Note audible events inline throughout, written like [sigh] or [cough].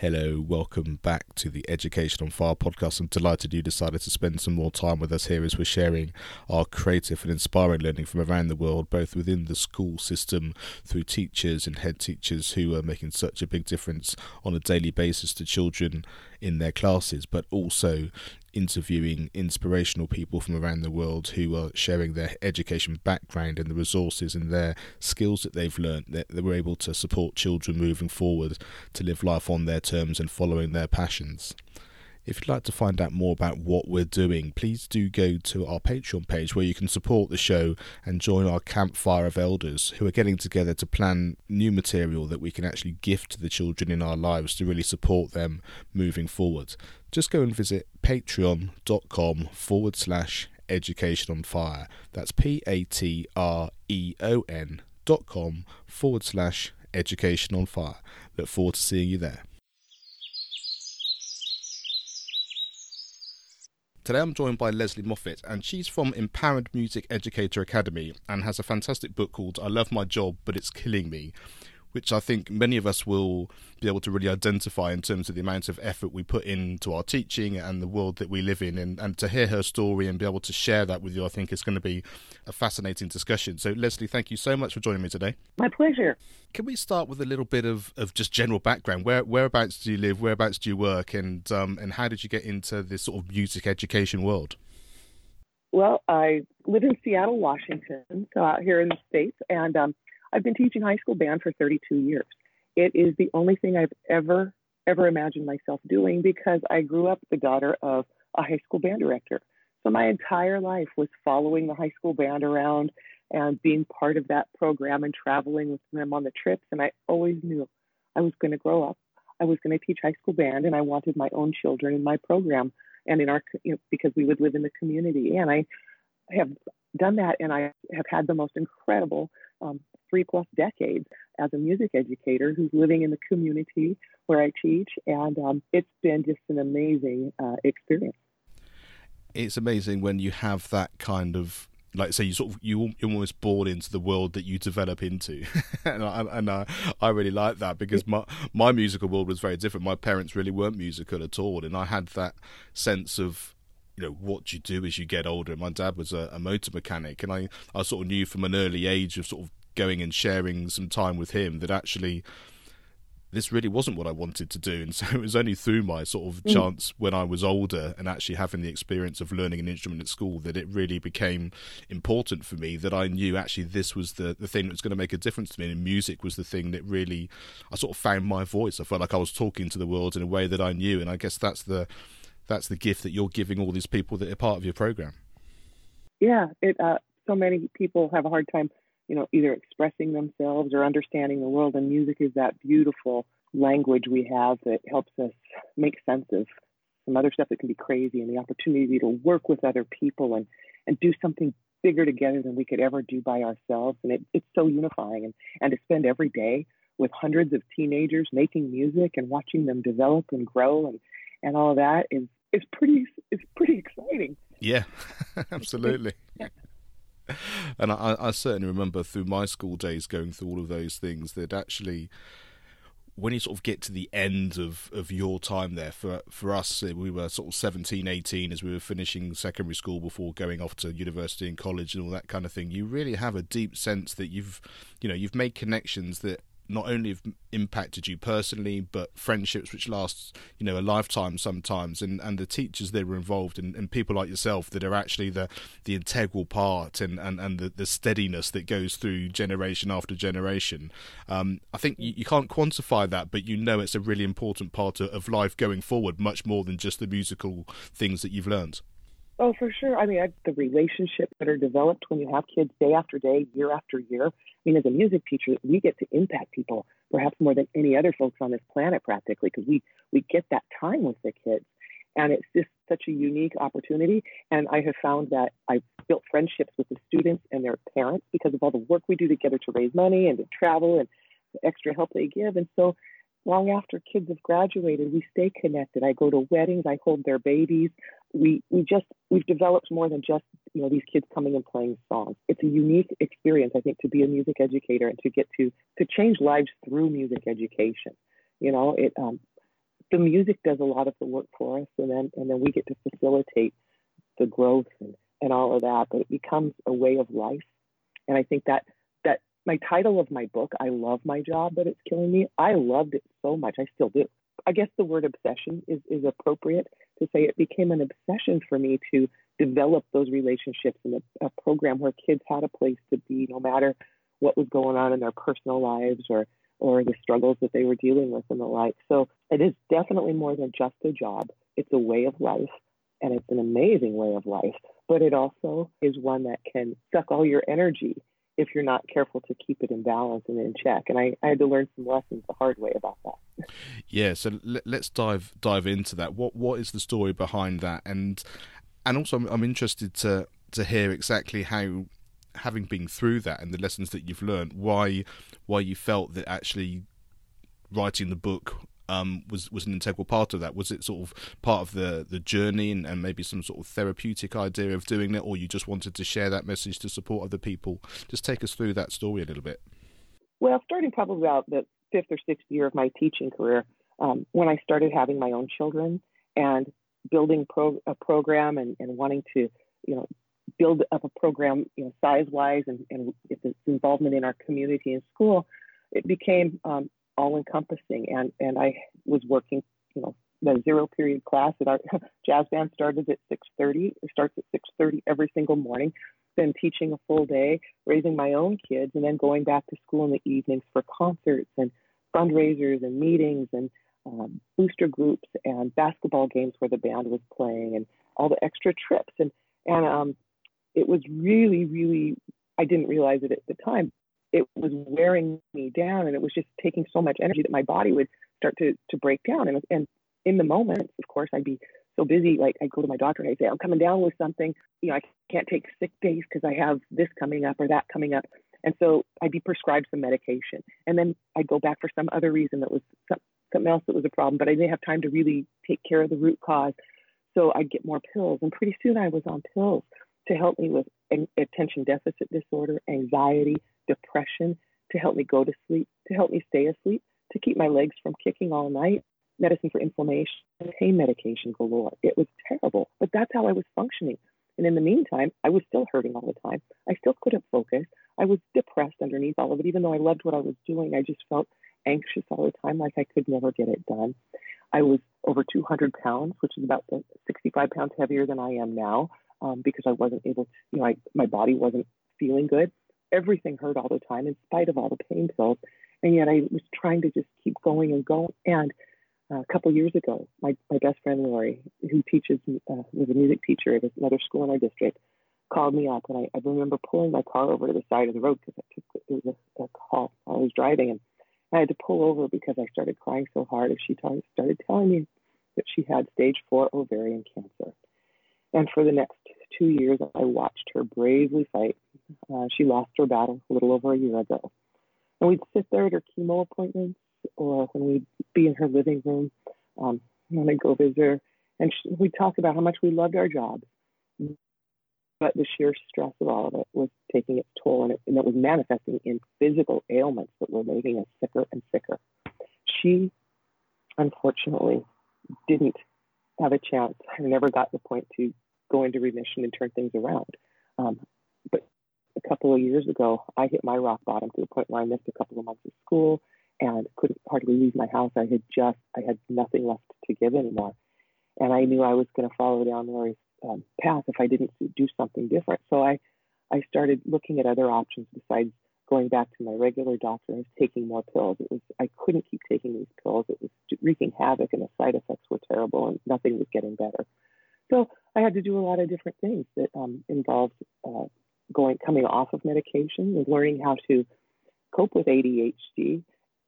Hello, welcome back to the Education on Fire podcast. I'm delighted you decided to spend some more time with us here as we're sharing our creative and inspiring learning from around the world, both within the school system through teachers and head teachers who are making such a big difference on a daily basis to children in their classes, but also interviewing inspirational people from around the world who are sharing their education background and the resources and their skills that they've learned that they were able to support children moving forward to live life on their terms and following their passions. If you'd like to find out more about what we're doing, please do go to our Patreon page where you can support the show and join our campfire of elders who are getting together to plan new material that we can actually gift to the children in our lives to really support them moving forward. Just go and visit patreon.com forward slash education on fire. That's P A T R E O N dot com forward slash education on fire. Look forward to seeing you there. Today I'm joined by Leslie Moffat, and she's from Empowered Music Educator Academy and has a fantastic book called I Love My Job, But It's Killing Me, which I think many of us will be able to really identify in terms of the amount of effort we put into our teaching and the world that we live in. And, and to hear her story and be able to share that with you, I think is going to be a fascinating discussion. So, Leslie, thank you so much for joining me today. My pleasure. Can we start with a little bit of, of just general background? Where whereabouts do you live? Whereabouts do you work? And um, and how did you get into this sort of music education world? Well, I live in Seattle, Washington, so out here in the states, and um, I've been teaching high school band for 32 years. It is the only thing I've ever, ever imagined myself doing because I grew up the daughter of a high school band director. So my entire life was following the high school band around and being part of that program and traveling with them on the trips. And I always knew I was going to grow up. I was going to teach high school band and I wanted my own children in my program and in our, you know, because we would live in the community. And I have done that and I have had the most incredible um, three plus decades as a music educator who's living in the community where I teach, and um, it's been just an amazing uh, experience. It's amazing when you have that kind of like say you sort of you you're almost born into the world that you develop into. [laughs] And, I, and I, I really like that because my my musical world was very different. My parents really weren't musical at all. And I had that sense of you know what you do as you get older. My dad was a, a motor mechanic. And I I sort of knew from an early age of sort of going and sharing some time with him that actually this really wasn't what I wanted to do. And [laughs] so it was only through my sort of mm. chance when I was older and actually having the experience of learning an instrument at school that it really became important for me that I knew actually this was the, the thing that was going to make a difference to me. And music was the thing that really, I sort of found my voice. I felt like I was talking to the world in a way that I knew. And I guess that's the, that's the gift that you're giving all these people that are part of your program. Yeah. It, uh, so many people have a hard time you know, either expressing themselves or understanding the world. And music is that beautiful language we have that helps us make sense of some other stuff that can be crazy and the opportunity to work with other people and, and do something bigger together than we could ever do by ourselves. And it, it's so unifying. And, and to spend every day with hundreds of teenagers making music and watching them develop and grow and, and all of that is, is pretty, is pretty exciting. Yeah, [laughs] absolutely. [laughs] and I, I certainly remember through my school days going through all of those things that actually when you sort of get to the end of, of your time there, for for us, uh, we were sort of 17, 18 as we were finishing secondary school before going off to university and college and all that kind of thing. You really have a deep sense that you've, you know, you've made connections that not only have impacted you personally, but friendships which last, you know, a lifetime sometimes, and, and the teachers that were involved, and, and people like yourself that are actually the, the integral part and, and, and the, the steadiness that goes through generation after generation. Um, I think you, you, can't quantify that, but you know it's a really important part of, of life going forward, much more than just the musical things that you've learned. Oh, for sure. I mean, I, the relationships that are developed when you have kids day after day, year after year. I mean, as a music teacher, we get to impact people perhaps more than any other folks on this planet, practically, because we we get that time with the kids, And it's just such a unique opportunity. And I have found that I've built friendships with the students and their parents because of all the work we do together to raise money and to travel and the extra help they give. And so long after kids have graduated, we stay connected. I go to weddings, I hold their babies. We we just we've developed more than just you know these kids coming and playing songs. It's a unique experience, I think, to be a music educator and to get to to change lives through music education. You know, it um, the music does a lot of the work for us, and then and then we get to facilitate the growth and, and all of that. But it becomes a way of life, and I think that that my title of my book, I love my job, but it's killing me. I loved it so much. I still do. I guess the word obsession is, is appropriate to say it became an obsession for me to develop those relationships in a, a program where kids had a place to be no matter what was going on in their personal lives or or the struggles that they were dealing with and the like. So it is definitely more than just a job. It's a way of life and it's an amazing way of life, but it also is one that can suck all your energy if you're not careful to keep it in balance and in check. And I, I had to learn some lessons the hard way about that. [laughs] Yeah, so let, us dive dive into that. What what is the story behind that? And and also I'm, I'm interested to to hear exactly how having been through that and the lessons that you've learned, why why you felt that actually writing the book um, was was an integral part of that? Was it sort of part of the the journey and, and maybe some sort of therapeutic idea of doing it, or you just wanted to share that message to support other people? Just take us through that story a little bit. Well, starting probably about the fifth or sixth year of my teaching career, um, when I started having my own children and building pro- a program and, and wanting to, you know, build up a program, you know, size wise and, and its involvement in our community and school, it became um, all encompassing. And, and I was working, you know, the zero period class at our [laughs] jazz band started at 6.30. It starts at 6.30 every single morning. Then teaching a full day, raising my own kids, and then going back to school in the evenings for concerts and fundraisers and meetings and um, booster groups and basketball games where the band was playing and all the extra trips. And, and um, it was really, really, I didn't realize it at the time, it was wearing me down and it was just taking so much energy that my body would start to to break down. And and in the moment of course i'd be so busy like I'd go to my doctor and i say i'm coming down with something. You know i can't take sick days because i have this coming up or that coming up. And so i'd be prescribed some medication. And then i'd go back for some other reason that was some, something else that was a problem but i didn't have time to really take care of the root cause. So i'd get more pills and pretty soon i was on pills to help me with attention deficit disorder anxiety depression, to help me go to sleep, to help me stay asleep, to keep my legs from kicking all night, medicine for inflammation, pain medication galore. It was terrible, but that's how I was functioning. And in the meantime, I was still hurting all the time. I still couldn't focus. I was depressed underneath all of it. Even though I loved what I was doing, I just felt anxious all the time, like I could never get it done. I was over 200 pounds, which is about 65 pounds heavier than I am now, um, because I wasn't able to, you know, I, my body wasn't feeling good everything hurt all the time in spite of all the pain pills. And yet I was trying to just keep going and going. And uh, a couple years ago, my, my best friend Lori, who teaches, uh, was a music teacher at another school in our district, called me up. And I, I remember pulling my car over to the side of the road because I took it was a, a call. I was driving and I had to pull over because I started crying so hard. And she t- started telling me that she had stage four ovarian cancer. And for the next two years, I watched her bravely fight. Uh, she lost her battle a little over a year ago. And we'd sit there at her chemo appointments or when we'd be in her living room um, when I'd go visit her. And she, we'd talk about how much we loved our jobs. But the sheer stress of all of it was taking its toll, and it, and it was manifesting in physical ailments that were making us sicker and sicker. She, unfortunately, didn't have a chance. I never got the point to go into remission and turn things around. Um, but a couple of years ago, I hit my rock bottom to the point where I missed a couple of months of school and couldn't hardly leave my house. I had just, I had nothing left to give anymore. And I knew I was going to follow down Lori's um, path if I didn't do something different. So I, I started looking at other options besides going back to my regular doctor and taking more pills. It was I couldn't keep taking these pills. It was wreaking havoc, and the side effects were terrible, and nothing was getting better. So I had to do a lot of different things that um, involved uh, going coming off of medication and learning how to cope with ADHD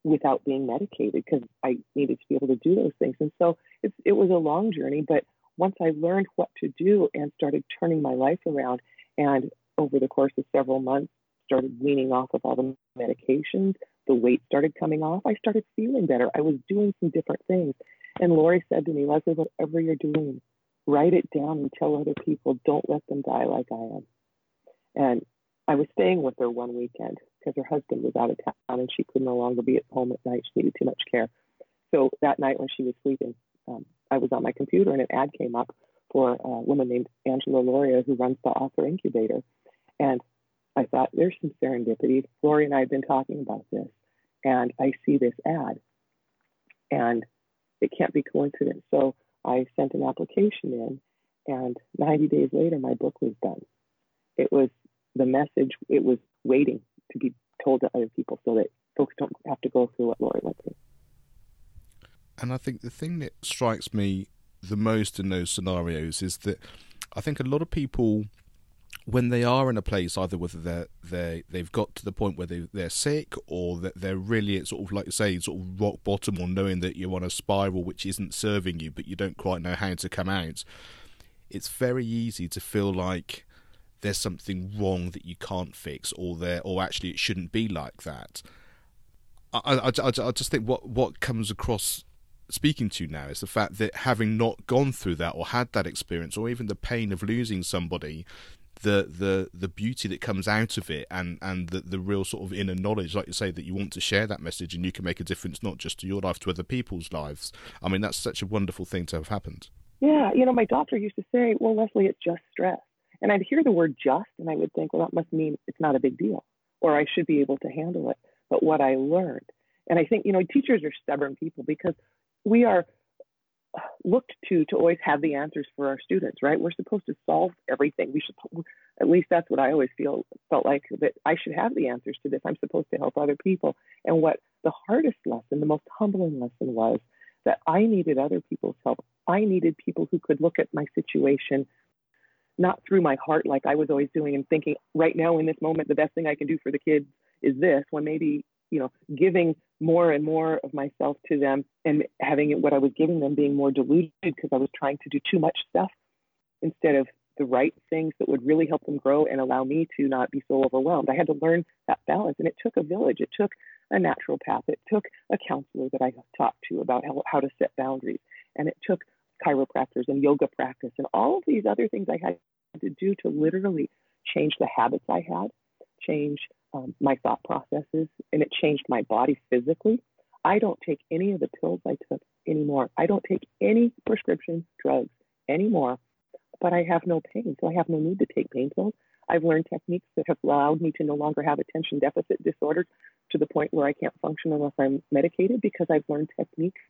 without being medicated because I needed to be able to do those things. And so it was a long journey, but once I learned what to do and started turning my life around, and over the course of several months, started weaning off of all the medications, the weight started coming off. I started feeling better. I was doing some different things. And Lori said to me, Leslie, whatever you're doing, write it down and tell other people, don't let them die like I am. And I was staying with her one weekend because her husband was out of town and she could no longer be at home at night. She needed too much care. So that night when she was sleeping, um, I was on my computer and an ad came up for a woman named Angela Lauria who runs the author incubator. And I thought, there's some serendipity. Lori and I have been talking about this, and I see this ad, and it can't be coincidence. So I sent an application in, and 90 days later, my book was done. It was the message, it was waiting to be told to other people so that folks don't have to go through what Lori went through. And I think the thing that strikes me the most in those scenarios is that I think a lot of people when they are in a place, either whether they're they they've got to the point where they they're sick or that they're really at sort of like say sort of rock bottom or knowing that you're on a spiral which isn't serving you, but you don't quite know how to come out. It's very easy to feel like there's something wrong that you can't fix, or there, or actually it shouldn't be like that. I, I, I, I just think what what comes across speaking to you now is the fact that having not gone through that or had that experience or even the pain of losing somebody the the the beauty that comes out of it and and the the real sort of inner knowledge like you say that you want to share that message and you can make a difference not just to your life to other people's lives. I mean that's such a wonderful thing to have happened. Yeah you know my doctor used to say well leslie it's just stress. And i'd hear the word just and i would think well that must mean it's not a big deal or i should be able to handle it. But what i learned and i think you know teachers are stubborn people because we are looked to to always have the answers for our students, right? We're supposed to solve everything. We should, at least that's what I always feel felt like that I should have the answers to this. I'm supposed to help other people. And what the hardest lesson, the most humbling lesson was that I needed other people's help. I needed people who could look at my situation not through my heart like I was always doing and thinking right now in this moment the best thing I can do for the kids is this when maybe you know, giving more and more of myself to them and having it, what I was giving them being more diluted because I was trying to do too much stuff instead of the right things that would really help them grow and allow me to not be so overwhelmed. I had to learn that balance, and it took a village. It took a naturopath. It took a counselor that I talked to about how, how to set boundaries, and it took chiropractors and yoga practice and all of these other things I had to do to literally change the habits I had, change um, my thought processes and it changed my body physically. I don't take any of the pills I took anymore. I don't take any prescription drugs anymore, but I have no pain, so I have no need to take pain pills. I've learned techniques that have allowed me to no longer have attention deficit disorder to the point where I can't function unless I'm medicated because I've learned techniques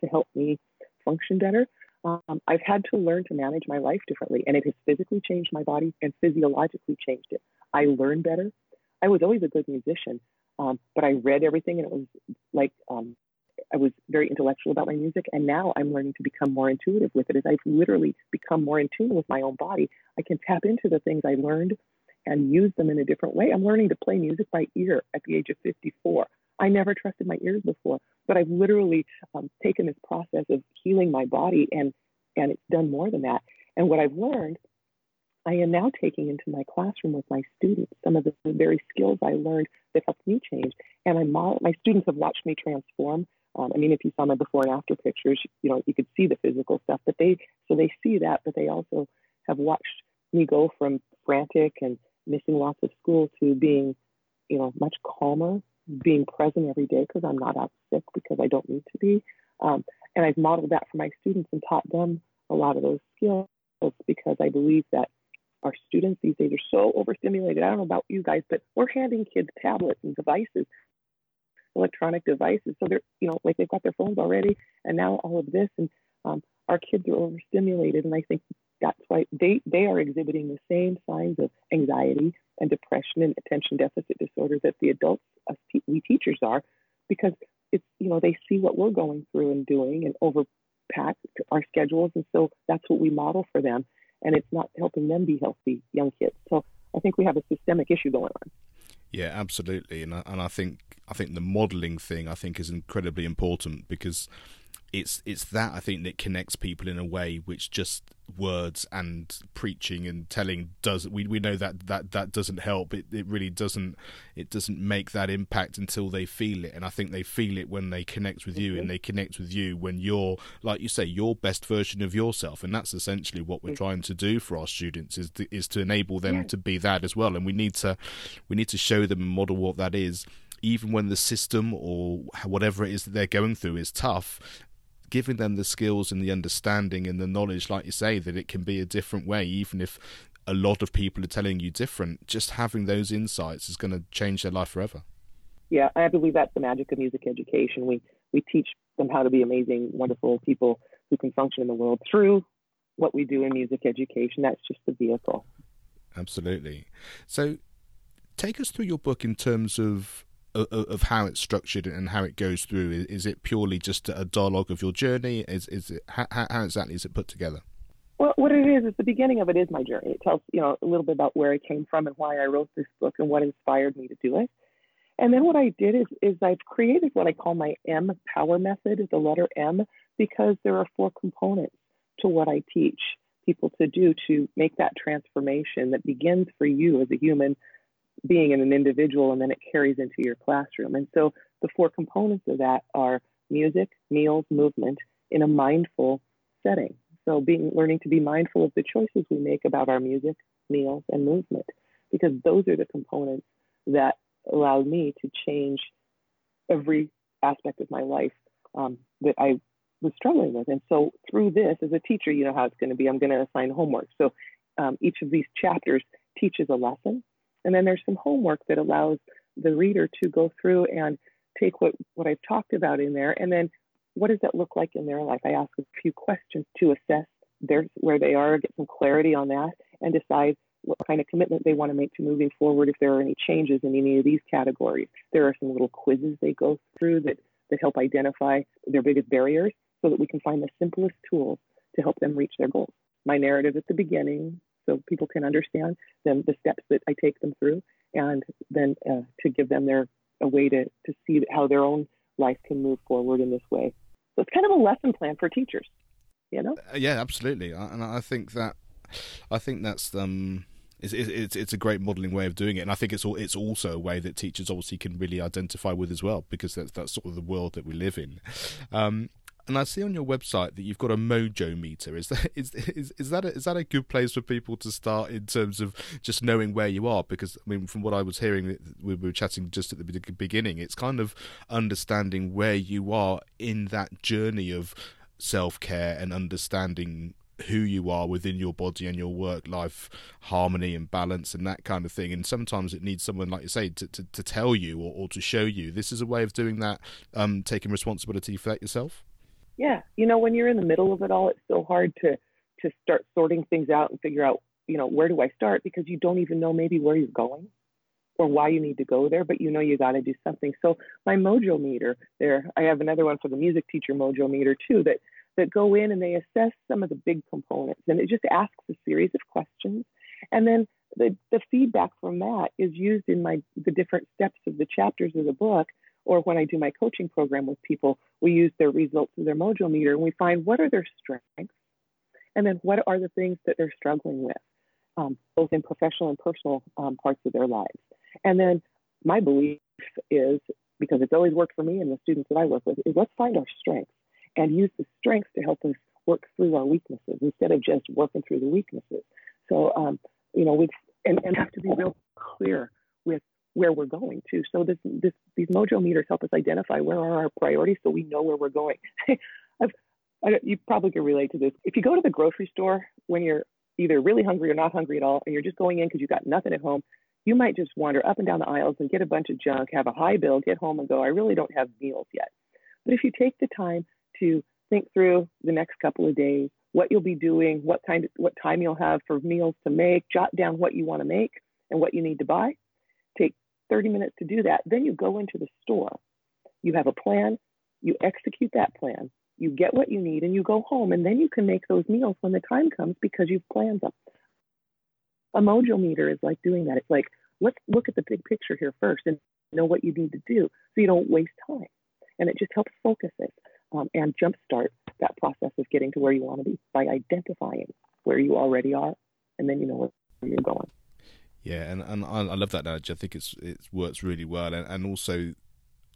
to help me function better. Um, I've had to learn to manage my life differently, and it has physically changed my body and physiologically changed it. I learned better. I was always a good musician, um, but I read everything, and it was like um, I was very intellectual about my music. And now I'm learning to become more intuitive with it. As I've literally become more in tune with my own body, I can tap into the things I learned and use them in a different way. I'm learning to play music by ear at the age of 54. I never trusted my ears before, but I've literally um, taken this process of healing my body, and and it's done more than that. And what I've learned I am now taking into my classroom with my students some of the very skills I learned that helped me change. And I model, my students have watched me transform. Um, I mean, if you saw my before and after pictures, you know, you could see the physical stuff, but they, so they see that, but they also have watched me go from frantic and missing lots of school to being, you know, much calmer, being present every day because I'm not out sick because I don't need to be. Um, and I've modeled that for my students and taught them a lot of those skills because I believe that our students these days are so overstimulated. I don't know about you guys, but we're handing kids tablets and devices, electronic devices. So they're, you know, like they've got their phones already, and now all of this, and um, our kids are overstimulated. And I think that's why they they are exhibiting the same signs of anxiety and depression and attention deficit disorders that the adults, us we teachers are, because it's you know they see what we're going through and doing and overpack our schedules, and so that's what we model for them and it's not helping them be healthy young kids. So I think we have a systemic issue going on. Yeah, absolutely, and I, and I think I think the modelling thing I think is incredibly important because it's it's that I think that connects people in a way which just words and preaching and telling does we we know that that that doesn't help it it really doesn't it doesn't make that impact until they feel it and I think they feel it when they connect with you mm-hmm. and they connect with you when you're like you say your best version of yourself and that's essentially what we're mm-hmm. trying to do for our students is to, is to enable them yeah. to be that as well and we need to we need to show them and model what that is even when the system or whatever it is that they're going through is tough giving them the skills and the understanding and the knowledge, like you say, that it can be a different way, even if a lot of people are telling you different, just having those insights is going to change their life forever. Yeah, I believe that's the magic of music education. We we teach them how to be amazing, wonderful people who can function in the world through what we do in music education. That's just the vehicle. Absolutely. So, take us through your book in terms of of, how it's structured and how it goes through? Is it purely just a dialogue of your journey? Is is it how, how exactly is it put together? Well, what it is is the beginning of it is my journey. It tells you know a little bit about where I came from and why I wrote this book and what inspired me to do it. And then what I did is is I've created what I call my M power method, the letter M, because there are four components to what I teach people to do to make that transformation that begins for you as a human being in an individual and then it carries into your classroom. And so the four components of that are music, meals, movement in a mindful setting. So being learning to be mindful of the choices we make about our music, meals, and movement, because those are the components that allowed me to change every aspect of my life um, that I was struggling with. And so through this, as a teacher, you know how it's going to be. I'm going to assign homework. So um, each of these chapters teaches a lesson and then there's some homework that allows the reader to go through and take what, what I've talked about in there and then what does that look like in their life? I ask a few questions to assess their, where they are, get some clarity on that, and decide what kind of commitment they want to make to moving forward if there are any changes in any of these categories. There are some little quizzes they go through that, that help identify their biggest barriers so that we can find the simplest tools to help them reach their goals. My narrative at the beginning, so people can understand then the steps that I take them through, and then uh, to give them their a way to to see how their own life can move forward in this way. So it's kind of a lesson plan for teachers, you know. Uh, yeah, absolutely, and I think that I think that's um. It's, it's it's a great modelling way of doing it, and I think it's all, it's also a way that teachers obviously can really identify with as well, because that's that's sort of the world that we live in. Um, and I see on your website that you've got a mojo meter. Is that is is, is that a, is that a good place for people to start in terms of just knowing where you are? Because I mean, from what I was hearing, we were chatting just at the beginning. It's kind of understanding where you are in that journey of self care and understanding who you are within your body and your work life harmony and balance and that kind of thing and sometimes it needs someone like you say to, to, to tell you or, or to show you this is a way of doing that um, taking responsibility for that yourself yeah, you know, when you're in the middle of it all, it's so hard to to start sorting things out and figure out, you know, where do I start because you don't even know maybe where you're going or why you need to go there, but you know you got to do something. So my mojo meter there, I have another one for the music teacher mojo meter too that that go in and they assess some of the big components and it just asks a series of questions and then the, the feedback from that is used in my the different steps of the chapters of the book or when I do my coaching program with people, we use their results of their mojo meter and we find what are their strengths and then what are the things that they're struggling with, um, both in professional and personal um, parts of their lives. And then my belief is, because it's always worked for me and the students that I work with, is let's find our strengths and use the strengths to help us work through our weaknesses instead of just working through the weaknesses. So, um, you know, we and, and have to be real clear where we're going to. So this, this, these mojo meters help us identify where are our priorities so we know where we're going. [laughs] You probably can relate to this. If you go to the grocery store when you're either really hungry or not hungry at all, and you're just going in because you've got nothing at home, you might just wander up and down the aisles and get a bunch of junk, have a high bill, get home and go, I really don't have meals yet. But if you take the time to think through the next couple of days, what you'll be doing, what kind what time you'll have for meals to make, jot down what you want to make and what you need to buy, 30 minutes to do that. Then you go into the store. You have a plan, you execute that plan, you get what you need, and you go home. And then you can make those meals when the time comes because you've planned them. A mojo meter is like doing that. It's like, let's look at the big picture here first and know what you need to do so you don't waste time. And it just helps focus it. um, and jumpstart that process of getting to where you want to be by identifying where you already are, and then you know where, where you're going. Yeah, and, and I, I love that analogy. I think it's it works really well, and, and also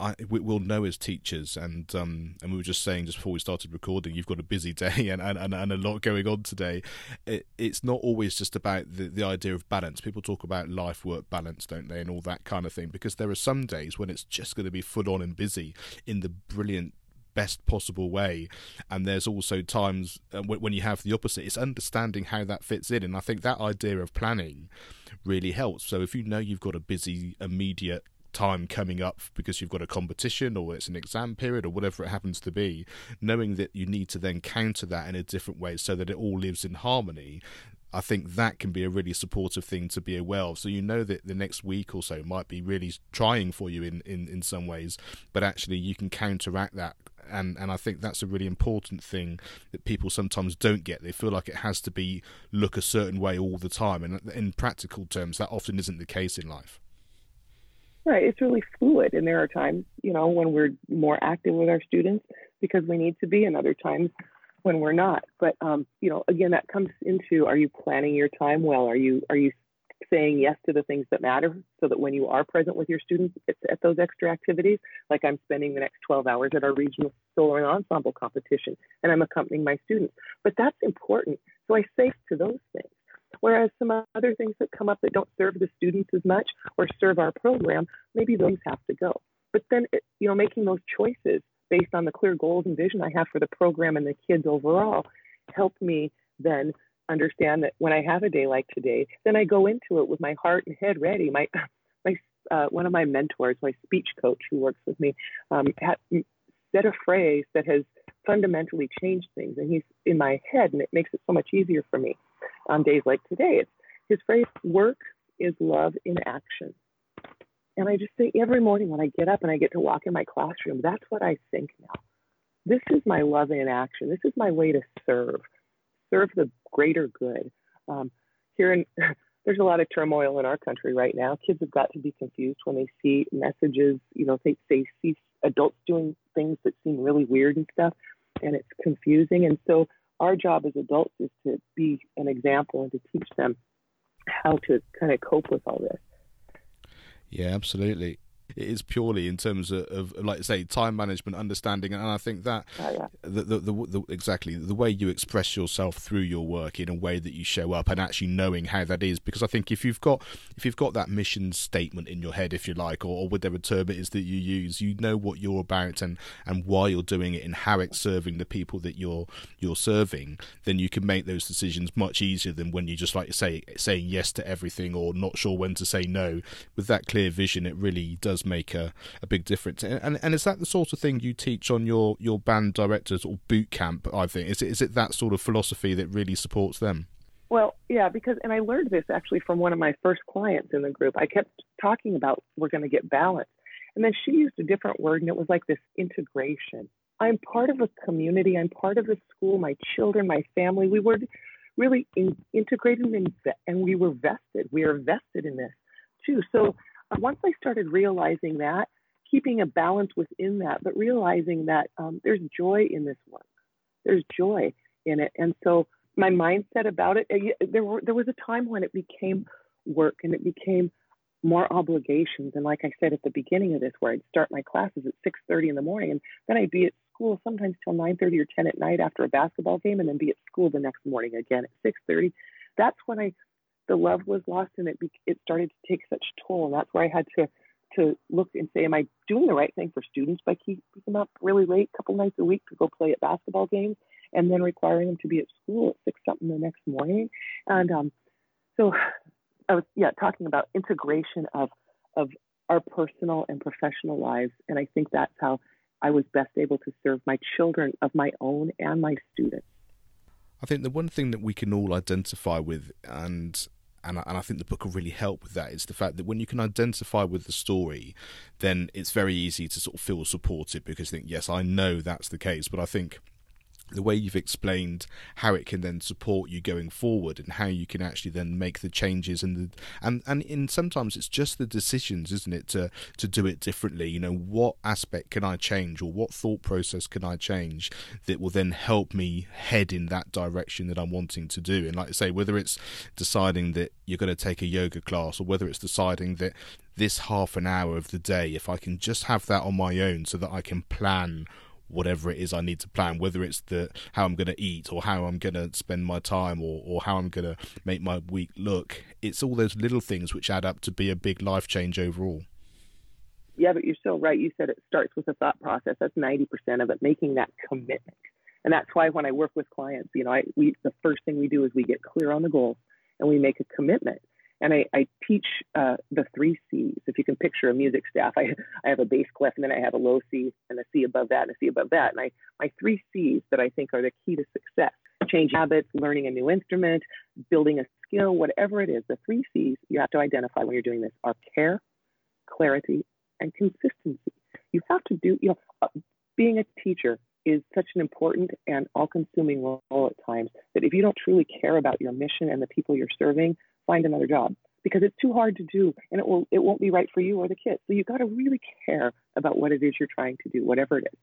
I, we'll know as teachers, and um, and we were just saying just before we started recording, you've got a busy [laughs] day and, and, and a lot going on today. It, it's not always just about the, the idea of balance. People talk about life work balance, don't they, and all that kind of thing, because there are some days when it's just going to be full on and busy in the brilliant best possible way and there's also times uh, when you have the opposite it's understanding how that fits in and i think that idea of planning really helps so if you know you've got a busy immediate time coming up because you've got a competition or it's an exam period or whatever it happens to be, knowing that you need to then counter that in a different way so that it all lives in harmony. I think that can be a really supportive thing to be aware of. So you know that the next week or so might be really trying for you in, in, in some ways, but actually you can counteract that and and I think that's a really important thing that people sometimes don't get. They feel like it has to be look a certain way all the time, and in practical terms, that often isn't the case in life. Right. It's really fluid. And there are times, you know, when we're more active with our students because we need to be, and other times when we're not. But um, you know, again, that comes into are you planning your time well? Are you are you saying yes to the things that matter so that when you are present with your students at, at those extra activities, like I'm spending the next 12 hours at our regional solo and ensemble competition and I'm accompanying my students. But that's important. So I say to those things. Whereas some other things that come up that don't serve the students as much or serve our program, maybe those have to go. But then, you know, making those choices based on the clear goals and vision I have for the program and the kids overall help me then understand that when I have a day like today, then I go into it with my heart and head ready. My, [laughs] my, uh, one of my mentors, my speech coach who works with me, um, had said a phrase that has fundamentally changed things, and he's in my head, and it makes it so much easier for me on days like today. It's his phrase, work is love in action. And I just say every morning when I get up and I get to walk in my classroom, that's what I think now. This is my love in action. This is my way to serve, serve the greater good. Um, here in, [laughs] there's a lot of turmoil in our country right now. Kids have got to be confused when they see messages, you know, they, they see adults doing things that seem really weird and stuff, and it's confusing. And so our job as adults is to be an example and to teach them how to kind of cope with all this. Yeah, absolutely it is purely in terms of, of like I say time management understanding and I think that oh, yeah. the, the, the, the, exactly the way you express yourself through your work in a way that you show up and actually knowing how that is because I think if you've got if you've got that mission statement in your head if you like or, or whatever term it is that you use you know what you're about and and why you're doing it and how it's serving the people that you're you're serving then you can make those decisions much easier than when you just like say saying yes to everything or not sure when to say no with that clear vision it really does make a, a big difference. And, and is that the sort of thing you teach on your, your band directors or boot camp? I think is it is it that sort of philosophy that really supports them? Well, yeah, because and I learned this actually from one of my first clients in the group. I kept talking about we're going to get balance, and then she used a different word, and it was like this integration. I'm part of a community. I'm part of a school. My children, my family. We were really in, integrated and, and we were vested. We are vested in this too. So once I started realizing that, keeping a balance within that, but realizing that um, there's joy in this work, there's joy in it, and so my mindset about it, uh, there were there was a time when it became work and it became more obligations. And like I said at the beginning of this, where I'd start my classes at 6:30 in the morning, and then I'd be at school sometimes till 9:30 or 10 at night after a basketball game, and then be at school the next morning again at 6:30. That's when I the love was lost and it it started to take such toll. And that's where I had to to look and say am I doing the right thing for students by keeping them up really late a couple nights a week to go play at basketball games and then requiring them to be at school at six something the next morning? And um, so I was yeah talking about integration of of our personal and professional lives. And I think that's how I was best able to serve my children of my own and my students. I think the one thing that we can all identify with, and and I, and I think the book will really help with that is the fact that when you can identify with the story, then it's very easy to sort of feel supported because think yes, I know that's the case, but I think the way you've explained how it can then support you going forward and how you can actually then make the changes and the and and in sometimes it's just the decisions isn't it to to do it differently? You know what aspect can i change or what thought process can i change that will then help me head in that direction that i'm wanting to do? And like i say whether it's deciding that you're going to take a yoga class or whether it's deciding that this half an hour of the day if i can just have that on my own so that i can plan whatever it is I need to plan, whether it's the how I'm going to eat or how I'm going to spend my time or, or how I'm going to make my week look. It's all those little things which add up to be a big life change overall. Yeah, but you're so right. You said it starts with a thought process. That's 90% of it, making that commitment. And that's why when I work with clients, you know, I, we the first thing we do is we get clear on the goals and we make a commitment. And I, I teach uh, the three C's. If you can picture a music staff, I, I have a bass clef and then I have a low C and a C above that and a C above that. And I, my three C's that I think are the key to success change habits, learning a new instrument, building a skill, whatever it is, the three C's you have to identify when you're doing this are care, clarity, and consistency. You have to do, you know, uh, being a teacher is such an important and all consuming role at times that if you don't truly care about your mission and the people you're serving, find another job because it's too hard to do and it will it won't be right for you or the kids. So you've got to really care about what it is you're trying to do, whatever it is.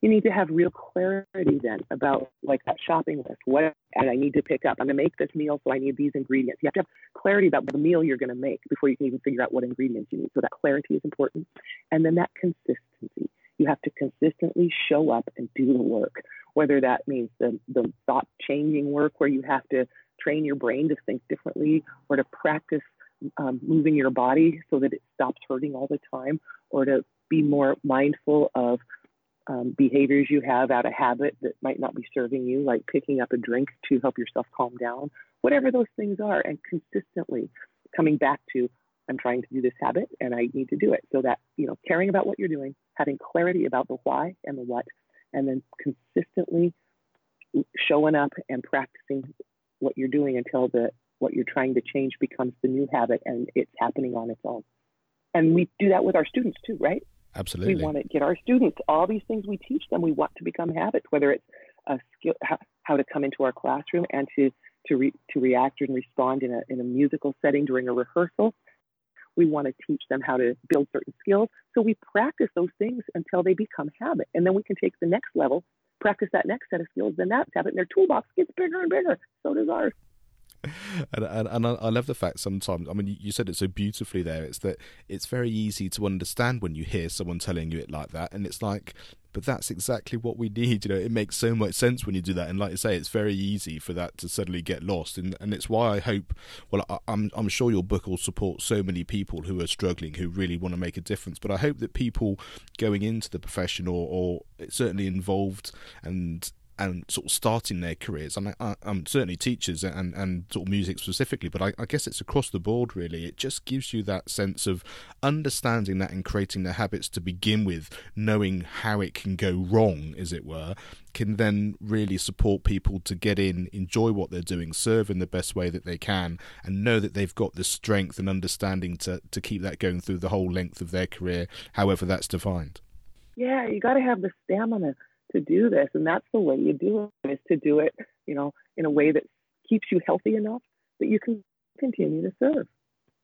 You need to have real clarity then about like that shopping list. What and I need to pick up. I'm gonna make this meal, so I need these ingredients. You have to have clarity about the meal you're gonna make before you can even figure out what ingredients you need. So that clarity is important. And then that consistency. You have to consistently show up and do the work, whether that means the, the thought changing work where you have to train your brain to think differently or to practice um, moving your body so that it stops hurting all the time or to be more mindful of um, behaviors you have out of habit that might not be serving you, like picking up a drink to help yourself calm down, whatever those things are, and consistently coming back to, I'm trying to do this habit and I need to do it. So that, you know, caring about what you're doing, having clarity about the why and the what, and then consistently showing up and practicing what you're doing until the what you're trying to change becomes the new habit and it's happening on its own. And we do that with our students too, right? Absolutely. We want to get our students all these things we teach them. We want to become habits, whether it's a skill, how, to come into our classroom and to to re, to react and respond in a in a musical setting during a rehearsal. We want to teach them how to build certain skills. So we practice those things until they become habit, and then we can take the next level practice that next set of skills, then that habit in their toolbox gets bigger and bigger. So does ours. And, and, and I love the fact sometimes. I mean, you said it so beautifully there. It's that it's very easy to understand when you hear someone telling you it like that, and it's like but that's exactly what we need. You know, it makes so much sense when you do that. And like I say, it's very easy for that to suddenly get lost. And and it's why I hope. Well, I, I'm I'm sure your book will support so many people who are struggling, who really want to make a difference. But I hope that people going into the profession or or certainly involved and and sort of starting their careers. I mean, I, am certainly teachers and, and sort of music specifically, but I, I, guess it's across the board really. It just gives you that sense of understanding that and creating the habits to begin with, knowing how it can go wrong, as it were, can then really support people to get in, enjoy what they're doing, serve in the best way that they can, and know that they've got the strength and understanding to, to keep that going through the whole length of their career, however that's defined. Yeah, you got to have the stamina to do this. And that's the way you do it is to do it, you know, in a way that keeps you healthy enough that you can continue to serve.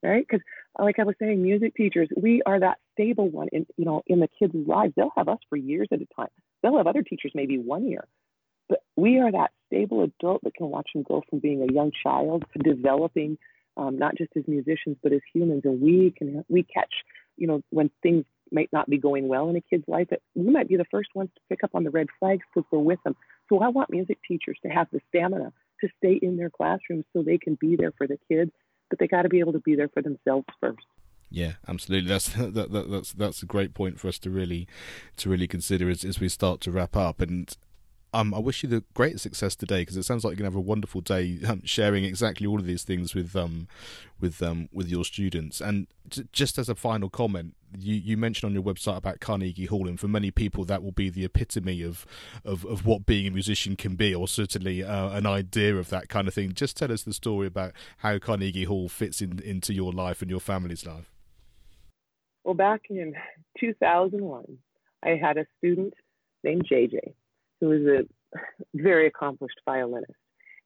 Right? Because like I was saying, music teachers, we are that stable one in you know, in the kids' lives. They'll have us for years at a time. They'll have other teachers maybe one year. But we are that stable adult that can watch them go from being a young child to developing um, not just as musicians but as humans. And we can we catch, you know, when things might not be going well in a kid's life, but we might be the first ones to pick up on the red flags because we're with them. So I want music teachers to have the stamina to stay in their classrooms so they can be there for the kids, but they got to be able to be there for themselves first. Yeah, absolutely. That's [laughs] that, that, that's that's a great point for us to really to really consider as, as we start to wrap up. And um, I wish you the great success today because it sounds like you're gonna have a wonderful day um, sharing exactly all of these things with um with um with your students. And just as a final comment, you you mentioned on your website about Carnegie Hall, and for many people that will be the epitome of of, of what being a musician can be, or certainly uh, an idea of that kind of thing. Just tell us the story about how Carnegie Hall fits in, into your life and your family's life. Well, back in 2001, I had a student named JJ who was a [laughs] very accomplished violinist.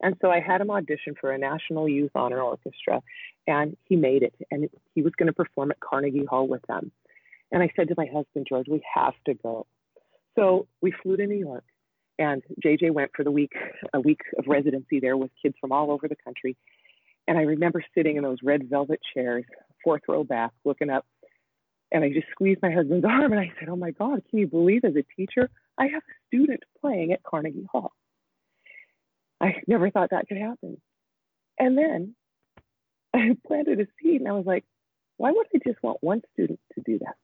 And so I had him audition for a National Youth Honor Orchestra, and he made it. And he was going to perform at Carnegie Hall with them. And I said to my husband, George, we have to go. So we flew to New York, and JJ went for the week, a week of residency there with kids from all over the country. And I remember sitting in those red velvet chairs, fourth row back, looking up. And I just squeezed my husband's [laughs] arm and I said, Oh my God, can you believe as a teacher, I have a student playing at Carnegie Hall? I never thought that could happen. And then [laughs] I planted a seed and I was like, why would I just want one student to do that?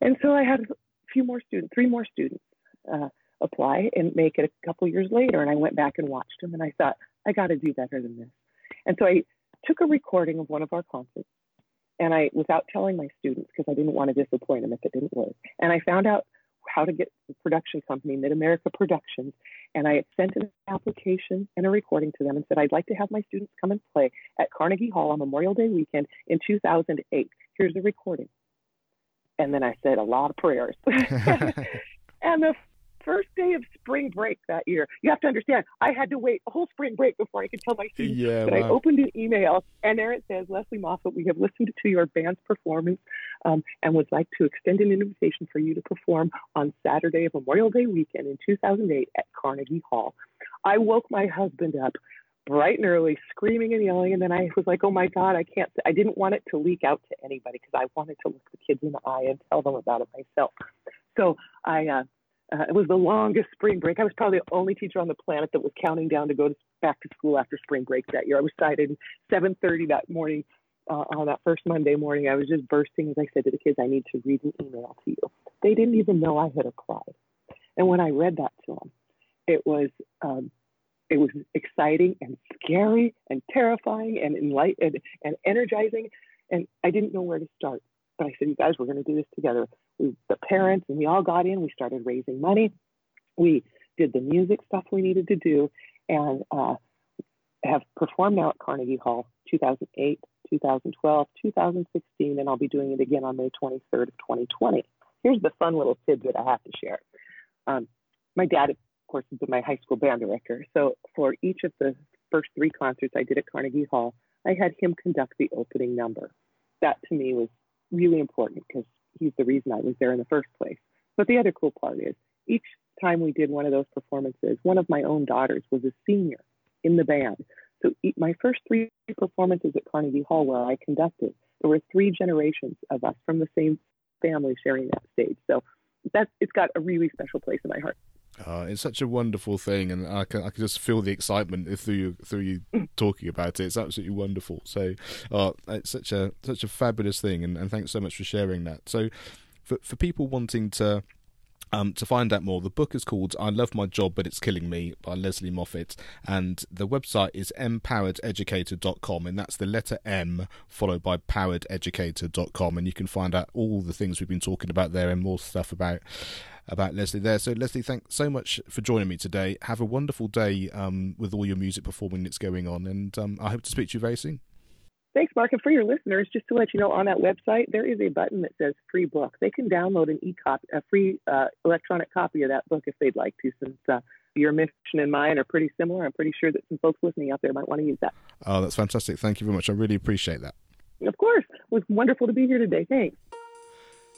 And so I had a few more students, three more students uh, apply and make it a couple years later. And I went back and watched them and I thought, I got to do better than this. And so I took a recording of one of our concerts and I, without telling my students, because I didn't want to disappoint them if it didn't work, and I found out how to get the production company, Mid America Productions, and I sent an application and a recording to them and said, I'd like to have my students come and play at Carnegie Hall on Memorial Day weekend in 2008. Here's the recording. And then I said a lot of prayers. [laughs] [laughs] and the first day of spring break that year. You have to understand, I had to wait a whole spring break before I could tell my students. Yeah, but wow. I opened an email, and there it says, Leslie Moffat, we have listened to your band's performance um, and would like to extend an invitation for you to perform on Saturday of Memorial Day weekend in 2008 at Carnegie Hall. I woke my husband up bright and early, screaming and yelling. And then I was like, oh my God, I can't, I didn't want it to leak out to anybody because I wanted to look the kids in the eye and tell them about it myself. So I, uh, uh, it was the longest spring break. I was probably the only teacher on the planet that was counting down to go to, back to school after spring break that year. I was cited 7:30 that morning uh, on that first Monday morning. I was just bursting as I said to the kids, "I need to read an email to you." They didn't even know I had applied, and when I read that to them, it was um, it was exciting and scary and terrifying and enlightened and energizing, and I didn't know where to start. But I said, "You guys, we're going to do this together." We, the parents, and we all got in. We started raising money. We did the music stuff we needed to do, and uh, have performed now at Carnegie Hall 2008, 2012, 2016, and I'll be doing it again on May 23rd of 2020. Here's the fun little tidbit I have to share. Um, my dad, of course, been my high school band director. So for each of the first three concerts I did at Carnegie Hall, I had him conduct the opening number. That to me was really important because he's the reason I was there in the first place. But the other cool part is each time we did one of those performances, one of my own daughters was a senior in the band. So my first three performances at Carnegie Hall where I conducted, there were three generations of us from the same family sharing that stage. So that's it's got a really special place in my heart. Uh, it's such a wonderful thing, and I can I can just feel the excitement through you through you talking about it. It's absolutely wonderful. So, uh, it's such a such a fabulous thing, and, and thanks so much for sharing that. So, for for people wanting to. Um, to find out more, the book is called I Love My Job But It's Killing Me by Leslie Moffat, and the website is empowerededucator.com, and that's the letter M followed by powerededucator.com, and you can find out all the things we've been talking about there and more stuff about about Leslie there. So, Leslie, thanks so much for joining me today. Have a wonderful day um, with all your music performing that's going on, and um, I hope to speak to you very soon. Thanks, Mark. And for your listeners, just to let you know, on that website, there is a button that says free book. They can download an e-copy, a free uh, electronic copy of that book if they'd like to, since uh, your mission and mine are pretty similar. I'm pretty sure that some folks listening out there might want to use that. Oh, that's fantastic. Thank you very much. I really appreciate that. Of course. It was wonderful to be here today. Thanks.